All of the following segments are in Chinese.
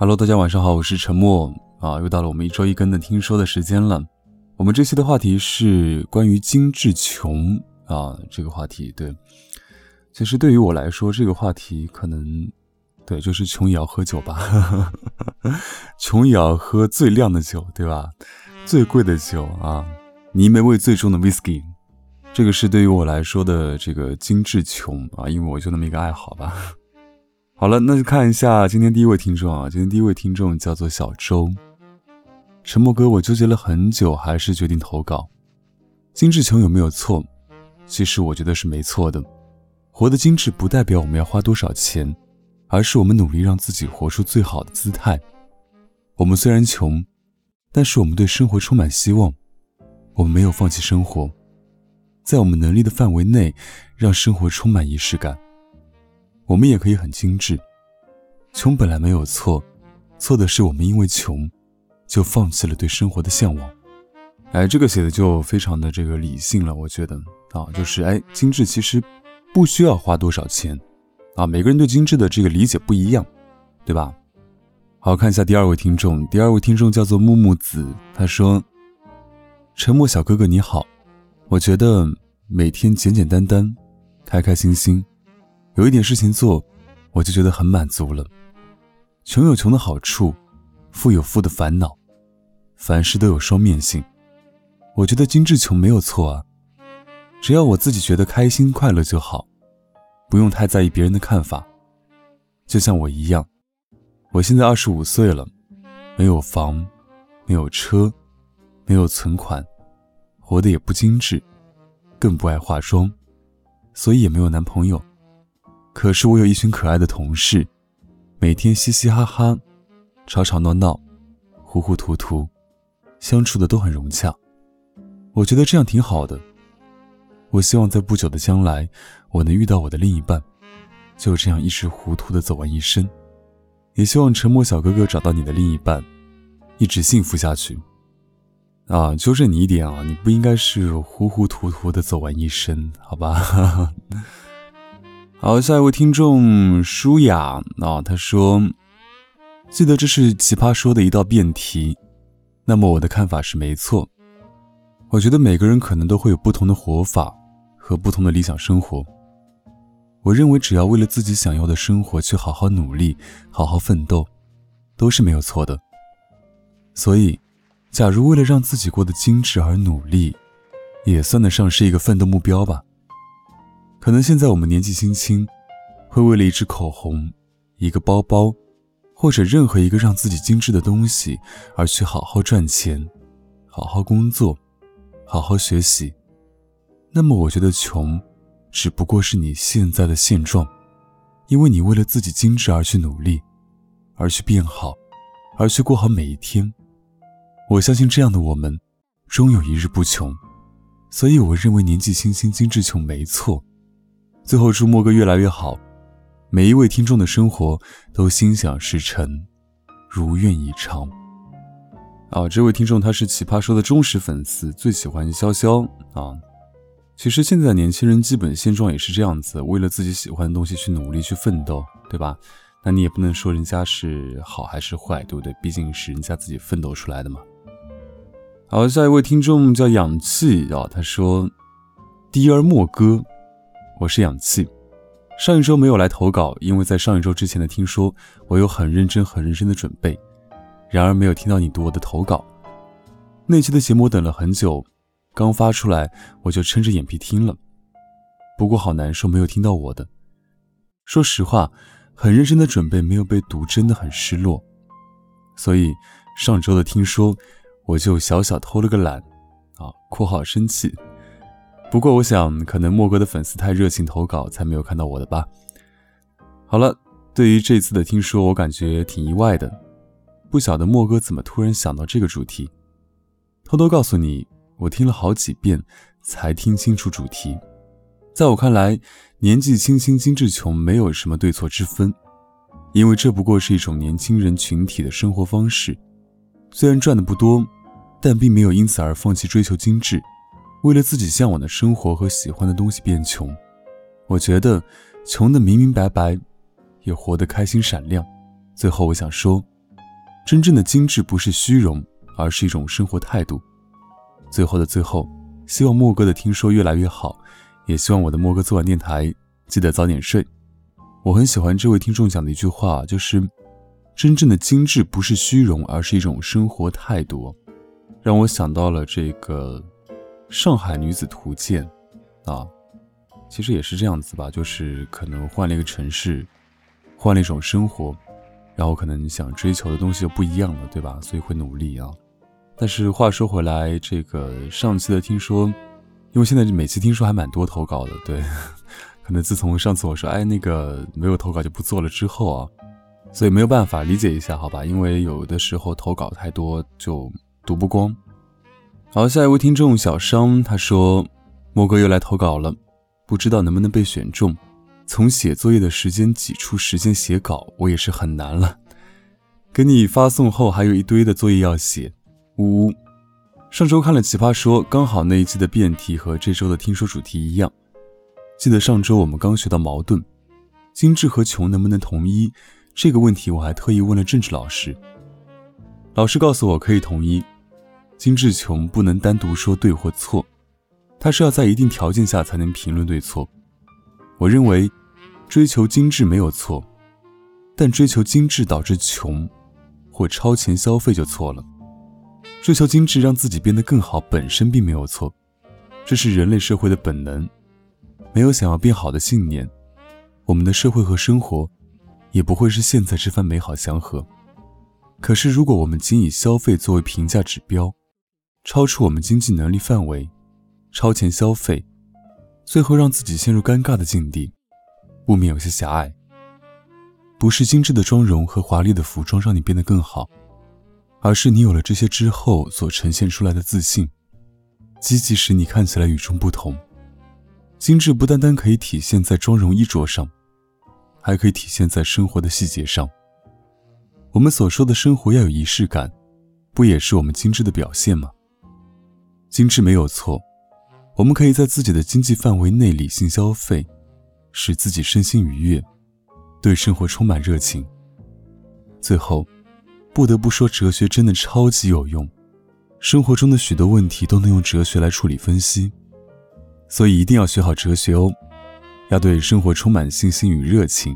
Hello，大家晚上好，我是陈默啊，又到了我们一周一更的听说的时间了。我们这期的话题是关于精致穷啊，这个话题对。其实对于我来说，这个话题可能对，就是穷也要喝酒吧，穷也要喝最靓的酒，对吧？最贵的酒啊，泥煤味最重的 whisky，这个是对于我来说的这个精致穷啊，因为我就那么一个爱好吧。好了，那就看一下今天第一位听众啊，今天第一位听众叫做小周。沉默哥，我纠结了很久，还是决定投稿。精致穷有没有错？其实我觉得是没错的。活得精致不代表我们要花多少钱，而是我们努力让自己活出最好的姿态。我们虽然穷，但是我们对生活充满希望。我们没有放弃生活，在我们能力的范围内，让生活充满仪式感。我们也可以很精致。穷本来没有错，错的是我们因为穷，就放弃了对生活的向往。哎，这个写的就非常的这个理性了，我觉得啊，就是哎，精致其实。不需要花多少钱，啊，每个人对精致的这个理解不一样，对吧？好看一下第二位听众，第二位听众叫做木木子，他说：“沉默小哥哥你好，我觉得每天简简单单，开开心心，有一点事情做，我就觉得很满足了。穷有穷的好处，富有富的烦恼，凡事都有双面性，我觉得精致穷没有错啊。”只要我自己觉得开心快乐就好，不用太在意别人的看法。就像我一样，我现在二十五岁了，没有房，没有车，没有存款，活得也不精致，更不爱化妆，所以也没有男朋友。可是我有一群可爱的同事，每天嘻嘻哈哈，吵吵闹闹，糊糊涂涂，相处的都很融洽。我觉得这样挺好的。我希望在不久的将来，我能遇到我的另一半，就这样一直糊涂的走完一生。也希望沉默小哥哥找到你的另一半，一直幸福下去。啊，纠正你一点啊，你不应该是糊糊涂涂的走完一生，好吧？好，下一位听众舒雅啊，他说：“记得这是奇葩说的一道辩题，那么我的看法是没错。我觉得每个人可能都会有不同的活法。”和不同的理想生活，我认为只要为了自己想要的生活去好好努力、好好奋斗，都是没有错的。所以，假如为了让自己过得精致而努力，也算得上是一个奋斗目标吧。可能现在我们年纪轻轻，会为了一支口红、一个包包，或者任何一个让自己精致的东西，而去好好赚钱、好好工作、好好学习。那么我觉得穷，只不过是你现在的现状，因为你为了自己精致而去努力，而去变好，而去过好每一天。我相信这样的我们，终有一日不穷。所以我认为年纪轻轻精致穷没错。最后祝莫哥越来越好，每一位听众的生活都心想事成，如愿以偿。啊，这位听众他是奇葩说的忠实粉丝，最喜欢潇潇啊。其实现在年轻人基本现状也是这样子，为了自己喜欢的东西去努力去奋斗，对吧？那你也不能说人家是好还是坏，对不对？毕竟是人家自己奋斗出来的嘛。好，下一位听众叫氧气啊，他说：“低儿莫哥，我是氧气。上一周没有来投稿，因为在上一周之前的听说，我有很认真、很认真的准备，然而没有听到你读我的投稿。那期的节目等了很久。”刚发出来，我就撑着眼皮听了，不过好难受，没有听到我的。说实话，很认真的准备，没有被读，真的很失落。所以上周的听说，我就小小偷了个懒，啊（括号生气）。不过我想，可能莫哥的粉丝太热情投稿，才没有看到我的吧。好了，对于这次的听说，我感觉挺意外的，不晓得莫哥怎么突然想到这个主题。偷偷告诉你。我听了好几遍才听清楚主题。在我看来，年纪轻轻精致穷没有什么对错之分，因为这不过是一种年轻人群体的生活方式。虽然赚的不多，但并没有因此而放弃追求精致，为了自己向往的生活和喜欢的东西变穷。我觉得穷的明明白白，也活得开心闪亮。最后，我想说，真正的精致不是虚荣，而是一种生活态度。最后的最后，希望莫哥的听说越来越好，也希望我的莫哥做完电台记得早点睡。我很喜欢这位听众讲的一句话，就是真正的精致不是虚荣，而是一种生活态度，让我想到了这个《上海女子图鉴》啊。其实也是这样子吧，就是可能换了一个城市，换了一种生活，然后可能想追求的东西就不一样了，对吧？所以会努力啊。但是话说回来，这个上期的听说，因为现在每期听说还蛮多投稿的，对，可能自从上次我说哎那个没有投稿就不做了之后啊，所以没有办法理解一下好吧？因为有的时候投稿太多就读不光。好，下一位听众小商他说，莫哥又来投稿了。不知道能不能被选中，从写作业的时间挤出时间写稿，我也是很难了。给你发送后，还有一堆的作业要写。呜呜，上周看了《奇葩说》，刚好那一期的辩题和这周的听说主题一样。记得上周我们刚学到矛盾，精致和穷能不能统一这个问题，我还特意问了政治老师。老师告诉我可以统一，精致穷不能单独说对或错。他是要在一定条件下才能评论对错。我认为，追求精致没有错，但追求精致导致穷或超前消费就错了。追求精致让自己变得更好本身并没有错，这是人类社会的本能。没有想要变好的信念，我们的社会和生活也不会是现在这番美好祥和。可是，如果我们仅以消费作为评价指标，超出我们经济能力范围，超前消费，最后让自己陷入尴尬的境地，不免有些狭隘。不是精致的妆容和华丽的服装让你变得更好，而是你有了这些之后所呈现出来的自信，积极使你看起来与众不同。精致不单单可以体现在妆容衣着上，还可以体现在生活的细节上。我们所说的生活要有仪式感，不也是我们精致的表现吗？精致没有错。我们可以在自己的经济范围内理性消费，使自己身心愉悦，对生活充满热情。最后，不得不说，哲学真的超级有用，生活中的许多问题都能用哲学来处理分析，所以一定要学好哲学哦，要对生活充满信心与热情，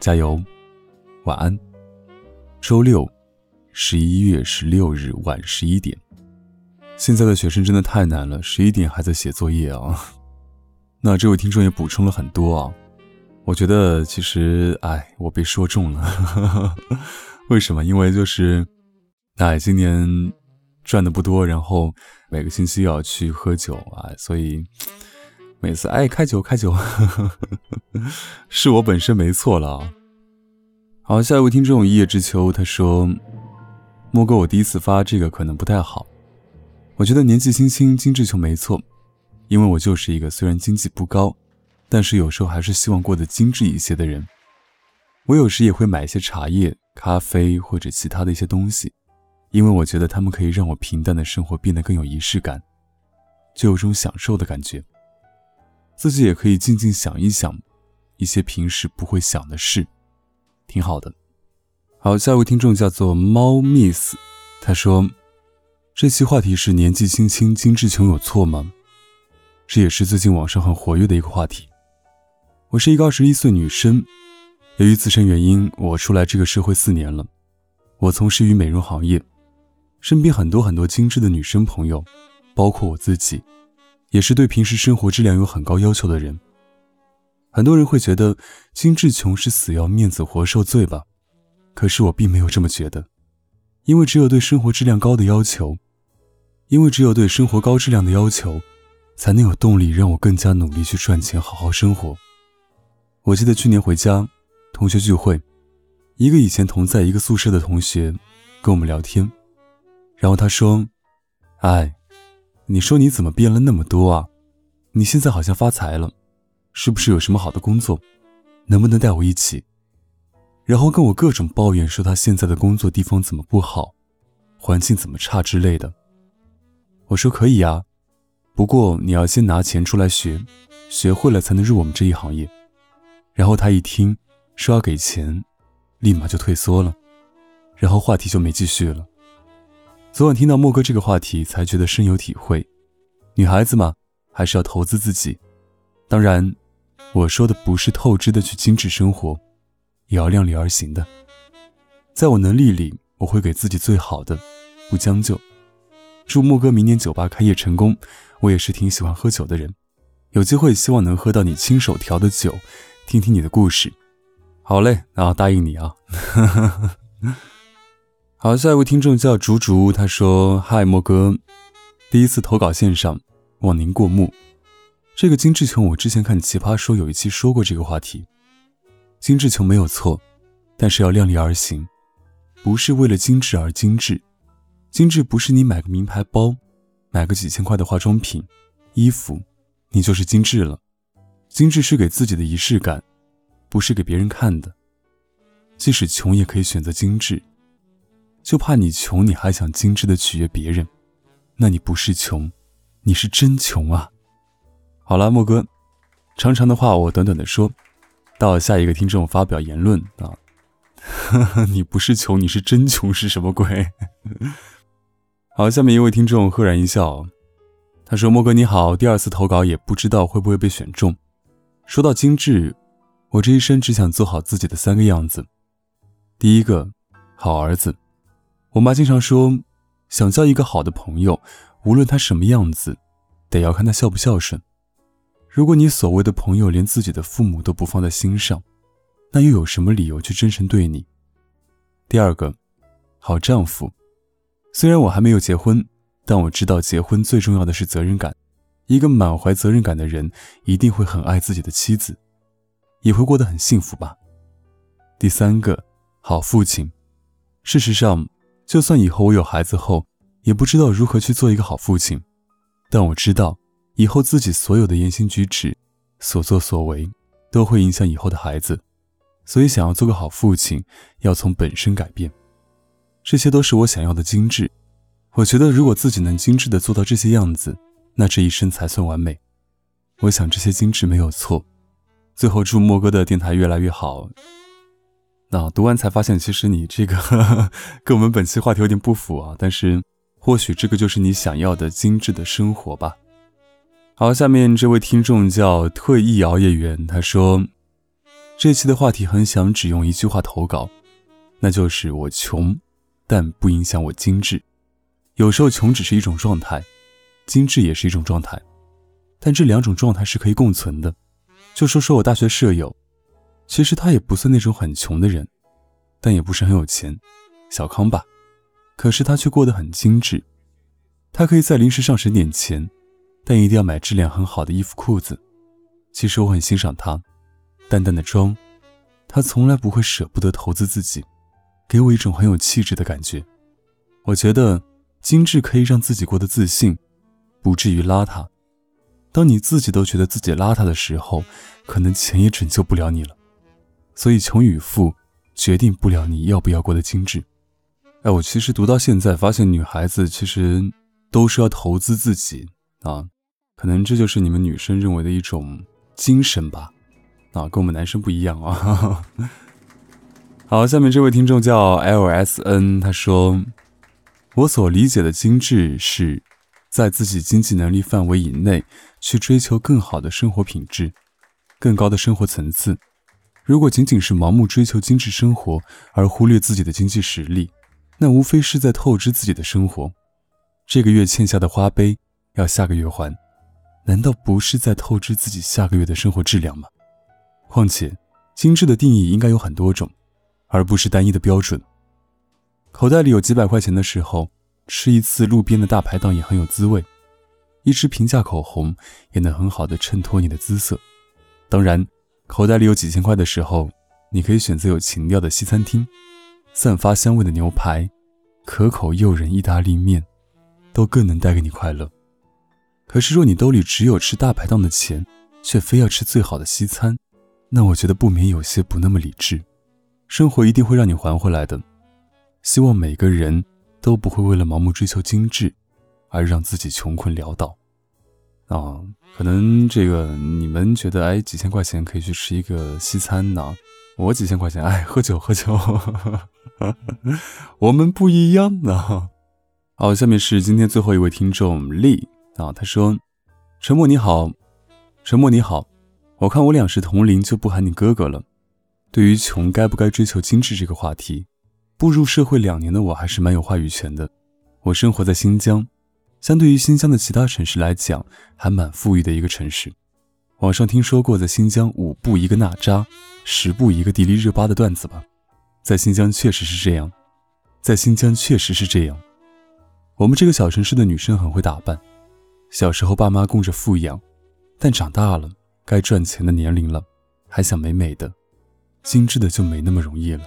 加油，晚安。周六，十一月十六日晚十一点。现在的学生真的太难了，十一点还在写作业啊。那这位听众也补充了很多啊，我觉得其实，哎，我被说中了。为什么？因为就是，哎，今年赚的不多，然后每个星期要去喝酒啊，所以每次哎开酒开酒，是我本身没错了啊。好，下一位听众一叶知秋，他说：“莫哥，我第一次发这个可能不太好。”我觉得年纪轻轻精致穷没错，因为我就是一个虽然经济不高，但是有时候还是希望过得精致一些的人。我有时也会买一些茶叶、咖啡或者其他的一些东西，因为我觉得它们可以让我平淡的生活变得更有仪式感，就有种享受的感觉。自己也可以静静想一想一些平时不会想的事，挺好的。好，下一位听众叫做猫 miss，他说。这期话题是年纪轻轻精致穷有错吗？这也是最近网上很活跃的一个话题。我是一个二十一岁女生，由于自身原因，我出来这个社会四年了。我从事于美容行业，身边很多很多精致的女生朋友，包括我自己，也是对平时生活质量有很高要求的人。很多人会觉得精致穷是死要面子活受罪吧？可是我并没有这么觉得，因为只有对生活质量高的要求。因为只有对生活高质量的要求，才能有动力让我更加努力去赚钱，好好生活。我记得去年回家，同学聚会，一个以前同在一个宿舍的同学跟我们聊天，然后他说：“哎，你说你怎么变了那么多啊？你现在好像发财了，是不是有什么好的工作？能不能带我一起？”然后跟我各种抱怨，说他现在的工作地方怎么不好，环境怎么差之类的。我说可以啊，不过你要先拿钱出来学，学会了才能入我们这一行业。然后他一听说要给钱，立马就退缩了。然后话题就没继续了。昨晚听到莫哥这个话题，才觉得深有体会。女孩子嘛，还是要投资自己。当然，我说的不是透支的去精致生活，也要量力而行的。在我能力里，我会给自己最好的，不将就。祝莫哥明年酒吧开业成功。我也是挺喜欢喝酒的人，有机会希望能喝到你亲手调的酒，听听你的故事。好嘞，那答应你啊。好，下一位听众叫竹竹，他说：“嗨，莫哥，第一次投稿线上，望您过目。这个精致穷，我之前看奇葩说有一期说过这个话题。精致穷没有错，但是要量力而行，不是为了精致而精致。精致不是你买个名牌包，买个几千块的化妆品、衣服，你就是精致了。精致是给自己的仪式感，不是给别人看的。即使穷，也可以选择精致。”就怕你穷，你还想精致的取悦别人，那你不是穷，你是真穷啊！好了，莫哥，长长的话我短短的说，到下一个听众发表言论啊！你不是穷，你是真穷是什么鬼？好，下面一位听众赫然一笑，他说：“莫哥你好，第二次投稿也不知道会不会被选中。说到精致，我这一生只想做好自己的三个样子，第一个，好儿子。”我妈经常说，想交一个好的朋友，无论他什么样子，得要看他孝不孝顺。如果你所谓的朋友连自己的父母都不放在心上，那又有什么理由去真诚对你？第二个，好丈夫。虽然我还没有结婚，但我知道结婚最重要的是责任感。一个满怀责任感的人，一定会很爱自己的妻子，也会过得很幸福吧。第三个，好父亲。事实上。就算以后我有孩子后，也不知道如何去做一个好父亲，但我知道以后自己所有的言行举止、所作所为都会影响以后的孩子，所以想要做个好父亲，要从本身改变。这些都是我想要的精致。我觉得如果自己能精致的做到这些样子，那这一生才算完美。我想这些精致没有错。最后祝莫哥的电台越来越好。那读完才发现，其实你这个 跟我们本期话题有点不符啊。但是，或许这个就是你想要的精致的生活吧。好，下面这位听众叫退役熬夜员，他说，这期的话题很想只用一句话投稿，那就是我穷，但不影响我精致。有时候穷只是一种状态，精致也是一种状态，但这两种状态是可以共存的。就说说我大学舍友。其实他也不算那种很穷的人，但也不是很有钱，小康吧。可是他却过得很精致。他可以在零食上省点钱，但一定要买质量很好的衣服裤子。其实我很欣赏他，淡淡的妆，他从来不会舍不得投资自己，给我一种很有气质的感觉。我觉得精致可以让自己过得自信，不至于邋遢。当你自己都觉得自己邋遢的时候，可能钱也拯救不了你了。所以，穷与富决定不了你要不要过得精致。哎，我其实读到现在，发现女孩子其实都是要投资自己啊，可能这就是你们女生认为的一种精神吧，啊，跟我们男生不一样啊。好，下面这位听众叫 LSN，他说：“我所理解的精致，是在自己经济能力范围以内，去追求更好的生活品质，更高的生活层次。”如果仅仅是盲目追求精致生活而忽略自己的经济实力，那无非是在透支自己的生活。这个月欠下的花呗要下个月还，难道不是在透支自己下个月的生活质量吗？况且，精致的定义应该有很多种，而不是单一的标准。口袋里有几百块钱的时候，吃一次路边的大排档也很有滋味，一支平价口红也能很好的衬托你的姿色。当然。口袋里有几千块的时候，你可以选择有情调的西餐厅，散发香味的牛排，可口诱人意大利面，都更能带给你快乐。可是若你兜里只有吃大排档的钱，却非要吃最好的西餐，那我觉得不免有些不那么理智。生活一定会让你还回来的。希望每个人都不会为了盲目追求精致，而让自己穷困潦倒。啊，可能这个你们觉得，哎，几千块钱可以去吃一个西餐呢？我几千块钱，哎，喝酒喝酒，我们不一样呢。好，下面是今天最后一位听众丽啊，他说：“沉默你好，沉默你好，我看我俩是同龄，就不喊你哥哥了。对于穷该不该追求精致这个话题，步入社会两年的我还是蛮有话语权的。我生活在新疆，相对于新疆的其他城市来讲，还蛮富裕的一个城市。网上听说过，在新疆五步一个娜扎，十步一个迪丽热巴的段子吧？在新疆确实是这样，在新疆确实是这样。”我们这个小城市的女生很会打扮，小时候爸妈供着富养，但长大了该赚钱的年龄了，还想美美的、精致的就没那么容易了。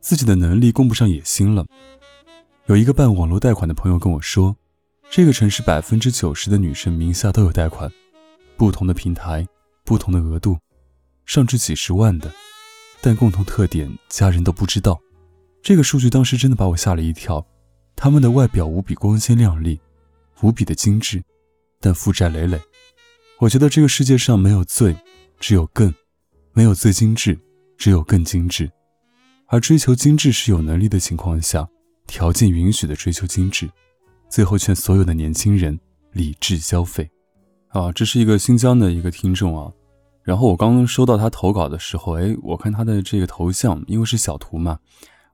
自己的能力供不上野心了。有一个办网络贷款的朋友跟我说，这个城市百分之九十的女生名下都有贷款，不同的平台、不同的额度，上至几十万的，但共同特点家人都不知道。这个数据当时真的把我吓了一跳。他们的外表无比光鲜亮丽，无比的精致，但负债累累。我觉得这个世界上没有最，只有更；没有最精致，只有更精致。而追求精致是有能力的情况下，条件允许的追求精致。最后劝所有的年轻人理智消费。啊，这是一个新疆的一个听众啊。然后我刚刚收到他投稿的时候，哎，我看他的这个头像，因为是小图嘛，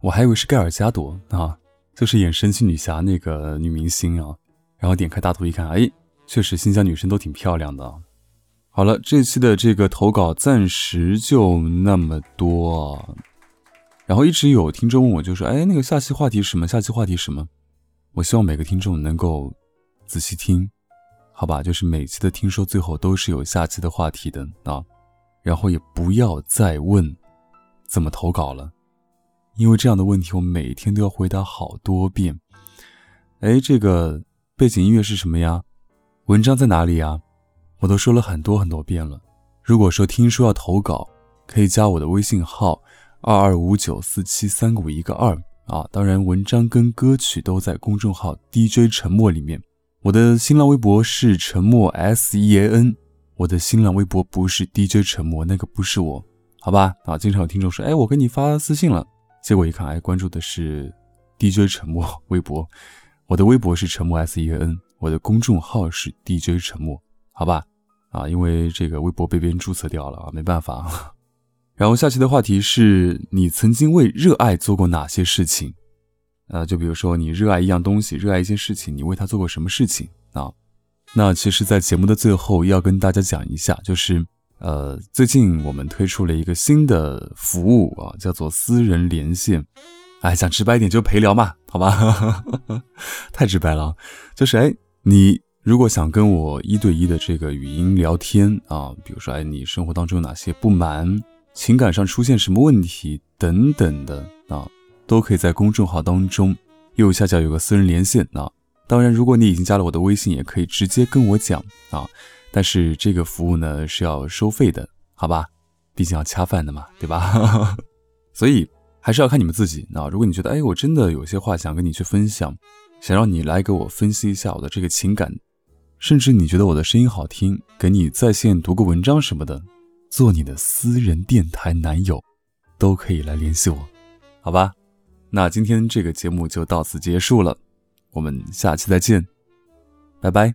我还以为是盖尔加朵啊。就是演神奇女侠那个女明星啊，然后点开大图一看，哎，确实新疆女生都挺漂亮的。好了，这期的这个投稿暂时就那么多。然后一直有听众问我，就说，哎，那个下期话题什么？下期话题什么？我希望每个听众能够仔细听，好吧？就是每期的听说最后都是有下期的话题的啊。然后也不要再问怎么投稿了。因为这样的问题，我每天都要回答好多遍。哎，这个背景音乐是什么呀？文章在哪里呀？我都说了很多很多遍了。如果说听说要投稿，可以加我的微信号二二五九四七三五一个二啊。当然，文章跟歌曲都在公众号 DJ 沉默里面。我的新浪微博是沉默 S E A N，我的新浪微博不是 DJ 沉默，那个不是我，好吧？啊，经常有听众说，哎，我给你发私信了。结果一看，哎，关注的是 DJ 沉默微博，我的微博是沉默 Sean，我的公众号是 DJ 沉默，好吧，啊，因为这个微博被别人注册掉了啊，没办法。然后下期的话题是你曾经为热爱做过哪些事情？呃，就比如说你热爱一样东西，热爱一件事情，你为他做过什么事情啊？那其实，在节目的最后要跟大家讲一下，就是。呃，最近我们推出了一个新的服务啊，叫做私人连线。哎，讲直白一点，就陪聊嘛，好吧？太直白了，就是哎，你如果想跟我一对一的这个语音聊天啊，比如说哎，你生活当中有哪些不满，情感上出现什么问题等等的啊，都可以在公众号当中右下角有个私人连线啊。当然，如果你已经加了我的微信，也可以直接跟我讲啊。但是这个服务呢是要收费的，好吧？毕竟要恰饭的嘛，对吧？所以还是要看你们自己。啊如果你觉得，哎，我真的有些话想跟你去分享，想让你来给我分析一下我的这个情感，甚至你觉得我的声音好听，给你在线读个文章什么的，做你的私人电台男友，都可以来联系我，好吧？那今天这个节目就到此结束了，我们下期再见，拜拜。